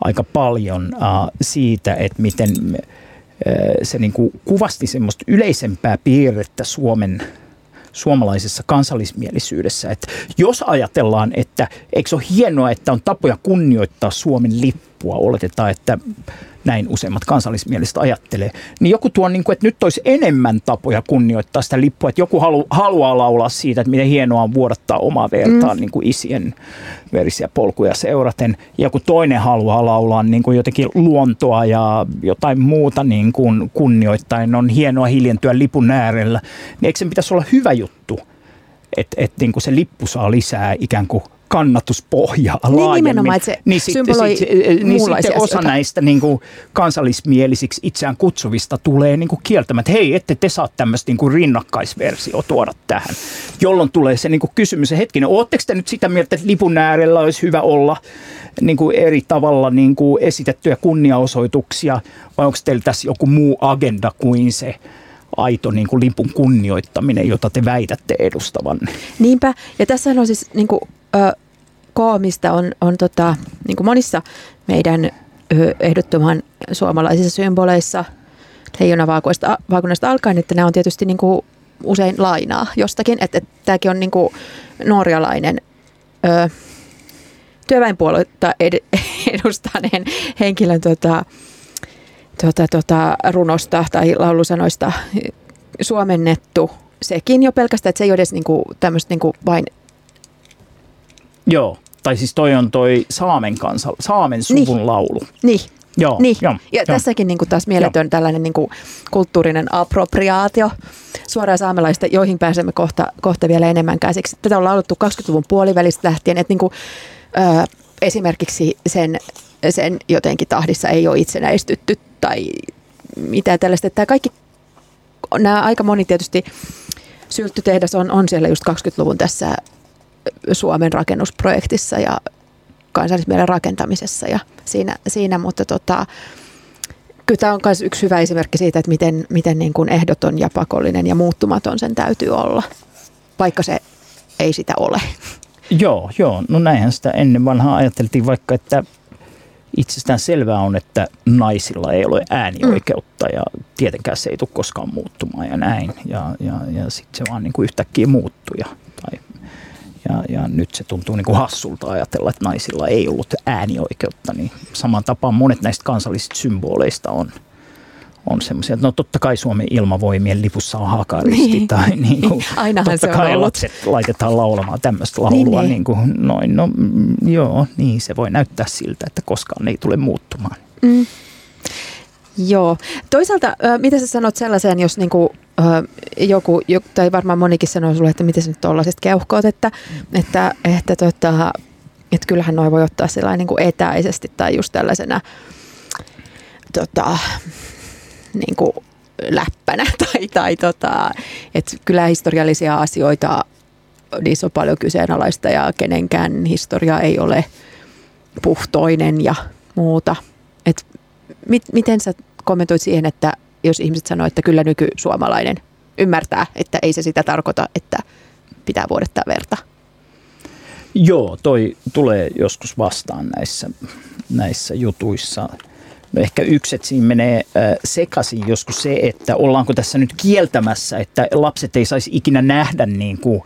aika paljon uh, siitä, että miten me, uh, se niin kuin kuvasti semmoista yleisempää piirrettä Suomen suomalaisessa kansallismielisyydessä. Että jos ajatellaan, että eikö se ole hienoa, että on tapoja kunnioittaa Suomen lippua, oletetaan, että näin useimmat kansallismieliset ajattelee, niin joku tuo, niin kuin, että nyt olisi enemmän tapoja kunnioittaa sitä lippua, että joku halu, haluaa laulaa siitä, että miten hienoa on vuodattaa omaa vertaan mm. niin kuin isien verisiä polkuja seuraten, ja joku toinen haluaa laulaa niin kuin jotenkin luontoa ja jotain muuta niin kuin kunnioittain, on hienoa hiljentyä lipun äärellä, niin eikö sen pitäisi olla hyvä juttu, että et, niin se lippu saa lisää ikään kuin kannatuspohjaa niin, laajemmin. Nimenomaan, että se niin symboloi sit, niin sitten osa näistä niin kuin kansallismielisiksi itseään kutsuvista tulee niin kuin kieltämään, että hei, ette te saa tämmöistä niin kuin rinnakkaisversio tuoda tähän. Jolloin tulee se niin kuin kysymys, että hetkinen, ootteko te nyt sitä mieltä, että lipun äärellä olisi hyvä olla niin kuin eri tavalla niin kuin esitettyjä kunniaosoituksia, vai onko teillä tässä joku muu agenda kuin se aito niin kuin lipun kunnioittaminen, jota te väitätte edustavanne. Niinpä, ja tässä on siis niin kuin, ö, koomista on, on tota, niin kuin monissa meidän ö, ehdottoman suomalaisissa symboleissa leijonavaakunnasta alkaen, että nämä on tietysti niin kuin usein lainaa jostakin, että, että tämäkin on niin kuin norjalainen ö, työväenpuoluetta ed, edustaneen henkilön tota, tota, tota, runosta tai laulusanoista suomennettu sekin jo pelkästään, että se ei ole edes niinku, tämmöistä niinku vain... Joo, tai siis toi on toi Saamen, kansa, Saamen suvun niin. laulu. Niin, Joo, niin. joo, ja joo. tässäkin niin kuin taas mieletön joo. tällainen niin kuin kulttuurinen appropriaatio suoraan saamelaista, joihin pääsemme kohta, kohta vielä enemmän käsiksi. Tätä on laulettu 20-luvun puolivälistä lähtien, että niin kuin, ö, esimerkiksi sen, sen jotenkin tahdissa ei ole itsenäistytty tai mitä tällaista. Tämä kaikki, nämä aika moni tietysti, sylttytehdas on, on siellä just 20-luvun tässä Suomen rakennusprojektissa ja kansallismielen rakentamisessa ja siinä, siinä mutta tota, kyllä tämä on myös yksi hyvä esimerkki siitä, että miten, miten niin kuin ehdoton ja pakollinen ja muuttumaton sen täytyy olla, vaikka se ei sitä ole. Joo, joo. No näinhän sitä ennen vanhaa ajateltiin vaikka, että itsestään selvää on, että naisilla ei ole äänioikeutta mm. ja tietenkään se ei tule koskaan muuttumaan ja näin. Ja, ja, ja sitten se vaan niin kuin yhtäkkiä muuttui. Ja, tai, ja, ja nyt se tuntuu niin kuin hassulta ajatella, että naisilla ei ollut äänioikeutta. Niin saman tapaan monet näistä kansallisista symboleista on, on semmoisia, että no totta kai Suomen ilmavoimien lipussa on hakaristi niin. tai niin kuin, Ainahan totta kai ollut. lapset laitetaan laulamaan tämmöistä laulua Niin, niin, niin. niin kuin noin. No mm, joo, niin se voi näyttää siltä, että koskaan ei tule muuttumaan. Mm. Joo. Toisaalta, ö, mitä sä sanot sellaiseen, jos niinku, ö, joku, joku, tai varmaan monikin sanoo sulle, että miten sä nyt tollaiset keuhkoot, että, että, että, tota, että kyllähän noi voi ottaa sellainen niinku etäisesti tai just tällaisena tota, niinku läppänä tai, tai tota, että kyllä historiallisia asioita, niissä on paljon kyseenalaista ja kenenkään historia ei ole puhtoinen ja muuta. Et mit, miten sä kommentoit siihen, että jos ihmiset sanoo, että kyllä nykysuomalainen ymmärtää, että ei se sitä tarkoita, että pitää vuodettaa verta? Joo, toi tulee joskus vastaan näissä, näissä jutuissa. No ehkä yksi, että siinä menee sekaisin joskus se, että ollaanko tässä nyt kieltämässä, että lapset ei saisi ikinä nähdä niin kuin,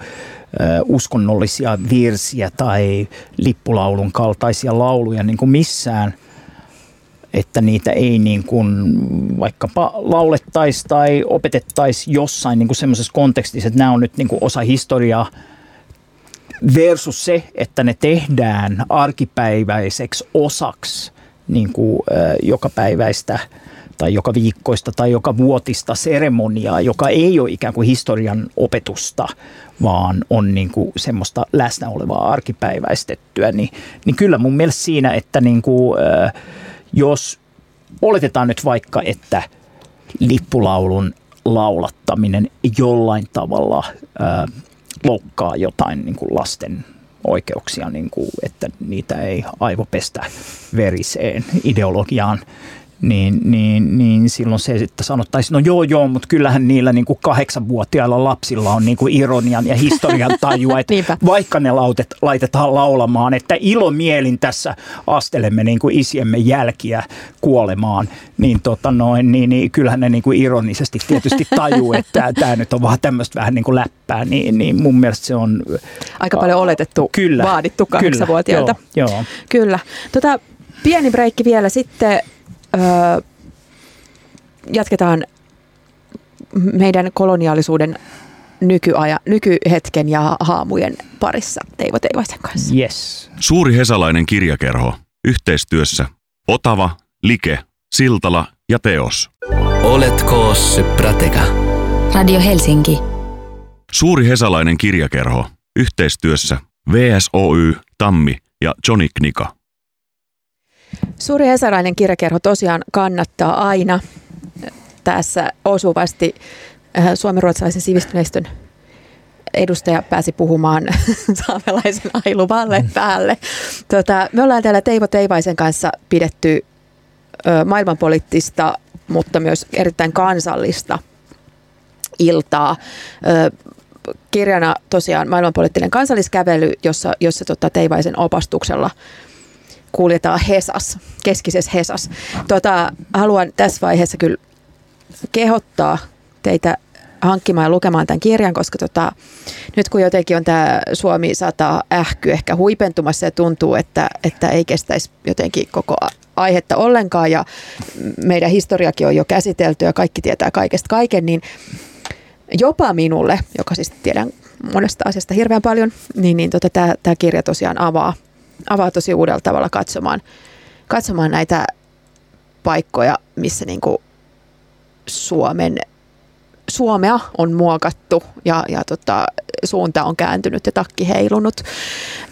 uskonnollisia virsiä tai lippulaulun kaltaisia lauluja niin kuin missään, että niitä ei niin kuin vaikkapa laulettaisi tai opetettaisi jossain niin kuin semmoisessa kontekstissa, että nämä on nyt niin kuin osa historiaa, versus se, että ne tehdään arkipäiväiseksi osaksi niin kuin, äh, jokapäiväistä tai joka viikkoista tai joka vuotista seremoniaa, joka ei ole ikään kuin historian opetusta, vaan on niin kuin semmoista läsnä olevaa arkipäiväistettyä, niin, niin kyllä mun mielestä siinä, että niin kuin, jos oletetaan nyt vaikka, että lippulaulun laulattaminen jollain tavalla äh, loukkaa jotain niin kuin lasten oikeuksia, niin kuin, että niitä ei aivopestä veriseen ideologiaan, niin, niin, niin silloin se sitten sanottaisiin, no joo joo, mutta kyllähän niillä niin kuin kahdeksanvuotiailla lapsilla on niin kuin ironian ja historian tajua, että vaikka ne lautet, laitetaan laulamaan, että ilomielin tässä astelemme niin kuin isiemme jälkiä kuolemaan, niin, tota noin, niin, niin kyllähän ne niin kuin ironisesti tietysti tajuu, että tämä nyt on vaan tämmöistä vähän niin kuin läppää, niin, niin mun mielestä se on Aika paljon oletettu, kyllä, vaadittu kahdeksanvuotiailta. Kyllä, joo, joo. Kyllä. Tota, pieni breikki vielä sitten. Öö, jatketaan meidän koloniaalisuuden nykyaja, nykyhetken ja haamujen parissa Teivo Teivaisen kanssa. Yes. Suuri hesalainen kirjakerho. Yhteistyössä Otava, Like, Siltala ja Teos. Oletko se prateka? Radio Helsinki. Suuri hesalainen kirjakerho yhteistyössä VSOY, Tammi ja Johnny Knika. Suuri hesalainen kirjakerho tosiaan kannattaa aina tässä osuvasti äh, suomenruotsalaisen sivistyneistön edustaja pääsi puhumaan saamelaisen ailuvalle mm. päälle. Tota, me ollaan täällä Teivo Teivaisen kanssa pidetty ö, maailmanpoliittista, mutta myös erittäin kansallista iltaa. Ö, kirjana tosiaan maailmanpoliittinen kansalliskävely, jossa, jossa tota Teivaisen opastuksella kuljetaan Hesas, keskisessä Hesas. Tota, haluan tässä vaiheessa kyllä kehottaa teitä hankkimaan ja lukemaan tämän kirjan, koska tota, nyt kun jotenkin on tämä Suomi 100 ähky ehkä huipentumassa ja tuntuu, että, että ei kestäisi jotenkin koko aihetta ollenkaan ja meidän historiakin on jo käsitelty ja kaikki tietää kaikesta kaiken, niin jopa minulle, joka siis tiedän monesta asiasta hirveän paljon, niin, niin tota, tämä kirja tosiaan avaa, avaa tosi uudella tavalla katsomaan, katsomaan näitä paikkoja, missä niin kuin Suomen Suomea on muokattu ja, ja tota, suunta on kääntynyt ja takki heilunut.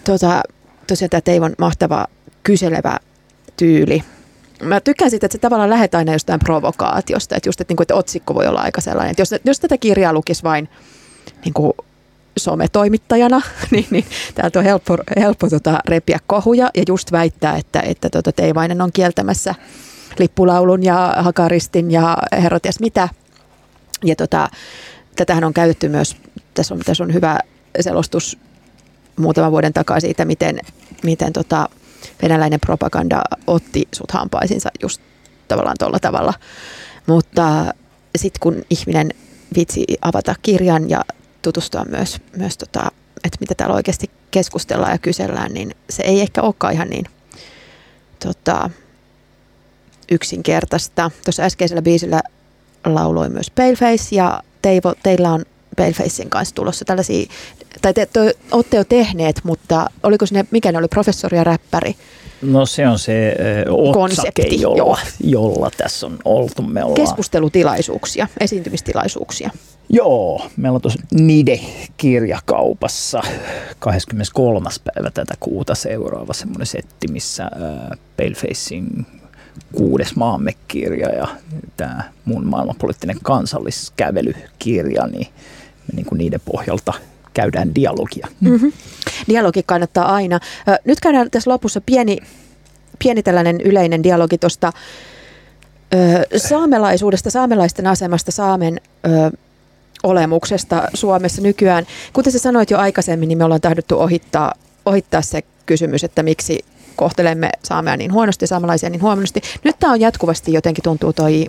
Tota, tosiaan tämä Teivon mahtava kyselevä tyyli. Mä tykkään siitä, että se tavallaan lähetään aina jostain provokaatiosta, että just, että, niin kuin, että otsikko voi olla aika sellainen, että jos, jos tätä kirjaa lukisi vain niin kuin sometoimittajana, niin, niin täältä on helppo, helppo tota, repiä kohuja ja just väittää, että, että tota, Teivainen on kieltämässä lippulaulun ja hakaristin ja herroties mitä – ja tota, tätähän on käytetty myös, tässä on, tässä on hyvä selostus muutaman vuoden takaa siitä, miten, miten tota, venäläinen propaganda otti sut hampaisinsa just tavallaan tuolla tavalla. Mutta sitten kun ihminen vitsi avata kirjan ja tutustua myös, myös tota, että mitä täällä oikeasti keskustellaan ja kysellään, niin se ei ehkä olekaan ihan niin tota, yksinkertaista. Tuossa äskeisellä biisillä lauloi myös Paleface ja Teivo, teillä on Palefacein kanssa tulossa tällaisia, tai te, te olette jo tehneet, mutta oliko sinne, mikä ne oli, professori ja räppäri? No se on se äh, otsake, jolla, jolla tässä on oltu. Me ollaan... Keskustelutilaisuuksia, esiintymistilaisuuksia. Joo, meillä on tuossa Nide-kirjakaupassa 23. päivä tätä kuuta seuraava semmoinen setti, missä Palefacein kuudes maamme kirja ja tämä mun maailmanpoliittinen kansalliskävelykirja, niin niin kuin niiden pohjalta käydään dialogia. Mm-hmm. Dialogi kannattaa aina. Nyt käydään tässä lopussa pieni, pieni tällainen yleinen dialogi tuosta saamelaisuudesta, saamelaisten asemasta, saamen ö, olemuksesta Suomessa nykyään. Kuten sä sanoit jo aikaisemmin, niin me ollaan tahdottu ohittaa, ohittaa se kysymys, että miksi kohtelemme saamea niin huonosti, saamelaisia niin huonosti. Nyt tämä on jatkuvasti jotenkin tuntuu toi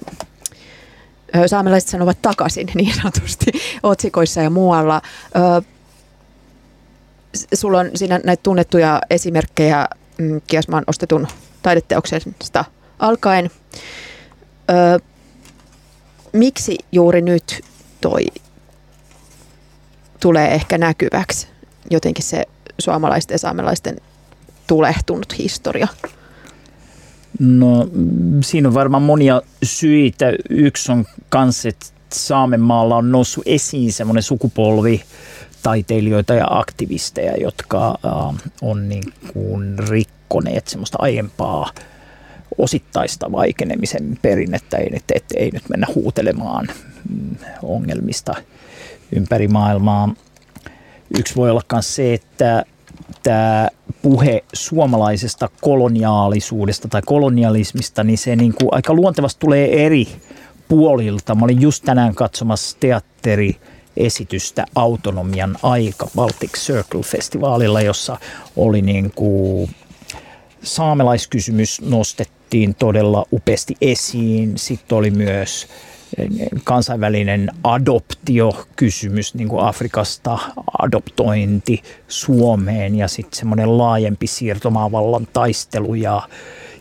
saamelaiset sanovat takaisin niin sanotusti otsikoissa ja muualla. Sulla on siinä näitä tunnettuja esimerkkejä mm, Kiasmaan ostetun taideteoksesta alkaen. Miksi juuri nyt toi tulee ehkä näkyväksi jotenkin se suomalaisten ja saamelaisten tulehtunut historia? No siinä on varmaan monia syitä. Yksi on kans, että Saamenmaalla on noussut esiin semmoinen sukupolvi taiteilijoita ja aktivisteja, jotka äh, on niin kuin rikkoneet semmoista aiempaa osittaista vaikenemisen perinnettä, että, ei nyt mennä huutelemaan ongelmista ympäri maailmaa. Yksi voi olla myös se, että tämä puhe suomalaisesta koloniaalisuudesta tai kolonialismista, niin se niin kuin aika luontevasti tulee eri puolilta. Mä olin just tänään katsomassa teatteri esitystä Autonomian aika Baltic Circle-festivaalilla, jossa oli niin kuin saamelaiskysymys nostettiin todella upeasti esiin. Sitten oli myös kansainvälinen adoptiokysymys niin kuin Afrikasta, adoptointi Suomeen ja sitten semmoinen laajempi siirtomaavallan taistelu ja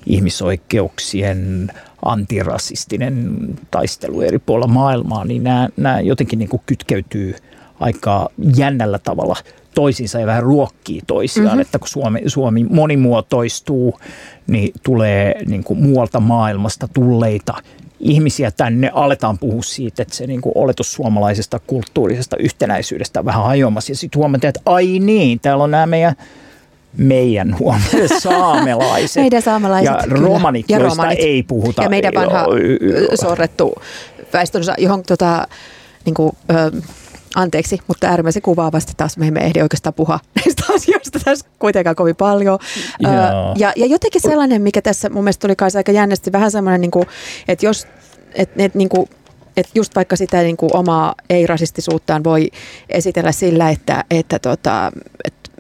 ihmisoikeuksien antirasistinen taistelu eri puolilla maailmaa, niin nämä, nämä jotenkin niin kuin kytkeytyy aika jännällä tavalla toisiinsa ja vähän ruokkii toisiaan, mm-hmm. että kun Suomi, Suomi monimuotoistuu, niin tulee niin kuin muualta maailmasta tulleita ihmisiä tänne, aletaan puhua siitä, että se niin kuin oletus suomalaisesta kulttuurisesta yhtenäisyydestä on vähän hajoamassa. Ja sitten huomataan, että ai niin, täällä on nämä meidän meidän huomioon saamelaiset. meidän saamelaiset, ja kyllä. romanit, ja joista romanit. ei puhuta. Ja meidän vanha sorrettu väestönsä, johon tota, niin kuin, ö, anteeksi, mutta äärimmäisen kuvaavasti taas me emme ehdi oikeastaan puhua näistä asioista tässä kuitenkaan kovin paljon. Öö, ja, ja jotenkin sellainen, mikä tässä mun mielestä tuli kai aika jännästi, vähän semmoinen, niin kuin, että jos, et, et, niin kuin, että just vaikka sitä niin kuin omaa ei-rasistisuuttaan voi esitellä sillä, että, että, tota, että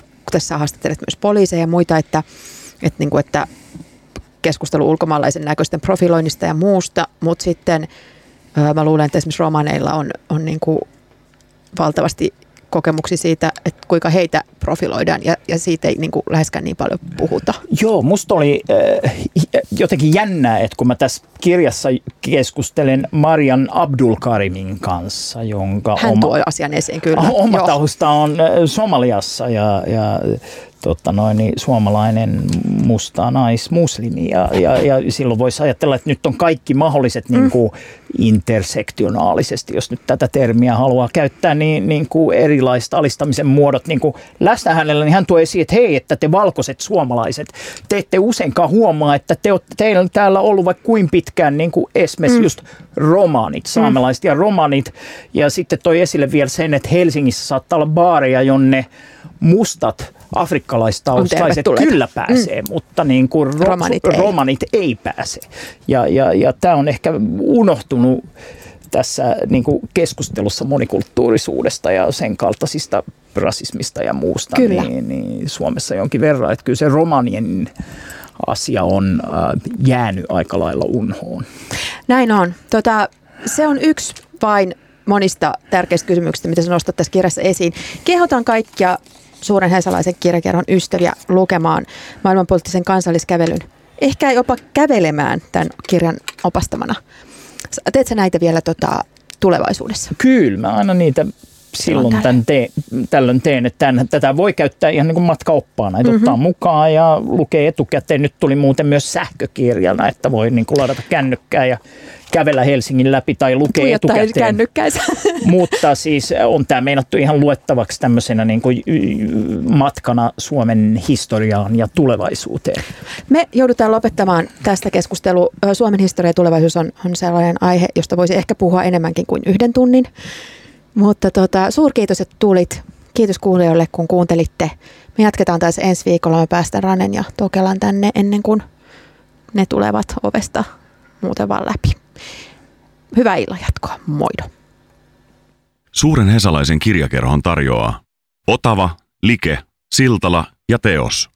kun tässä haastattelet myös poliiseja ja muita, että, että, niin kuin, että keskustelu ulkomaalaisen näköisten profiloinnista ja muusta, mutta sitten mä luulen, että esimerkiksi romaneilla on, on niin kuin valtavasti kokemuksia siitä, että kuinka heitä profiloidaan ja, ja siitä ei niin kuin läheskään niin paljon puhuta. Joo, musta oli äh, jotenkin jännää, että kun mä tässä kirjassa keskustelen Marian Abdulkarimin kanssa, jonka Hän oma, tuo asian esiin kyllä. Oma tausta on Somaliassa ja, ja tota noin, niin suomalainen musta naismuslimi ja, ja, ja silloin voisi ajatella, että nyt on kaikki mahdolliset mm. niin kuin intersektionaalisesti, jos nyt tätä termiä haluaa käyttää, niin, niin kuin erilaiset alistamisen muodot niin kuin läsnä hänellä, niin hän tuo esiin, että hei, että te valkoiset suomalaiset, te ette useinkaan huomaa, että te olette, teillä on täällä ollut vaikka kuin pitkään niin kuin esimerkiksi mm. just romaanit, saamelaiset mm. ja romanit, ja sitten toi esille vielä sen, että Helsingissä saattaa olla baareja, jonne mustat afrikkalaistaustaiset kyllä pääsee, mm. mutta niin kuin ro- romanit, ei. romanit ei pääse. Ja, ja, ja tämä on ehkä unohtunut tässä niin kuin keskustelussa monikulttuurisuudesta ja sen kaltaisista rasismista ja muusta kyllä. Niin, niin Suomessa jonkin verran. Että kyllä se romanien asia on äh, jäänyt aika lailla unhoon. Näin on. Tota, se on yksi vain monista tärkeistä kysymyksistä, mitä sä nostat tässä kirjassa esiin. Kehotan kaikkia suuren hesalaisen kirjakerhon ystäviä lukemaan maailmanpoliittisen kansalliskävelyn. Ehkä jopa kävelemään tämän kirjan opastamana. Teet sä näitä vielä tota, tulevaisuudessa? Kyllä, mä aina niitä silloin tämän teen, tällöin teen, että tämän, tätä voi käyttää ihan niin kuin matkaoppaana, että mm-hmm. ottaa mukaan ja lukee etukäteen. Nyt tuli muuten myös sähkökirjana, että voi niin kuin ladata kännykkää ja kävellä Helsingin läpi tai lukea etukäteen. Mutta siis on tämä meinattu ihan luettavaksi tämmöisenä niin kuin matkana Suomen historiaan ja tulevaisuuteen. Me joudutaan lopettamaan tästä keskustelu. Suomen historia ja tulevaisuus on, on sellainen aihe, josta voisi ehkä puhua enemmänkin kuin yhden tunnin. Mutta tota, suurkiitos, että tulit. Kiitos kuulijoille, kun kuuntelitte. Me jatketaan taas ensi viikolla. Me päästään Ranen ja Tokelan tänne ennen kuin ne tulevat ovesta muuten vaan läpi. Hyvää illan jatkoa. Moido. Suuren Hesalaisen kirjakerhon tarjoaa Otava, Like, Siltala ja Teos.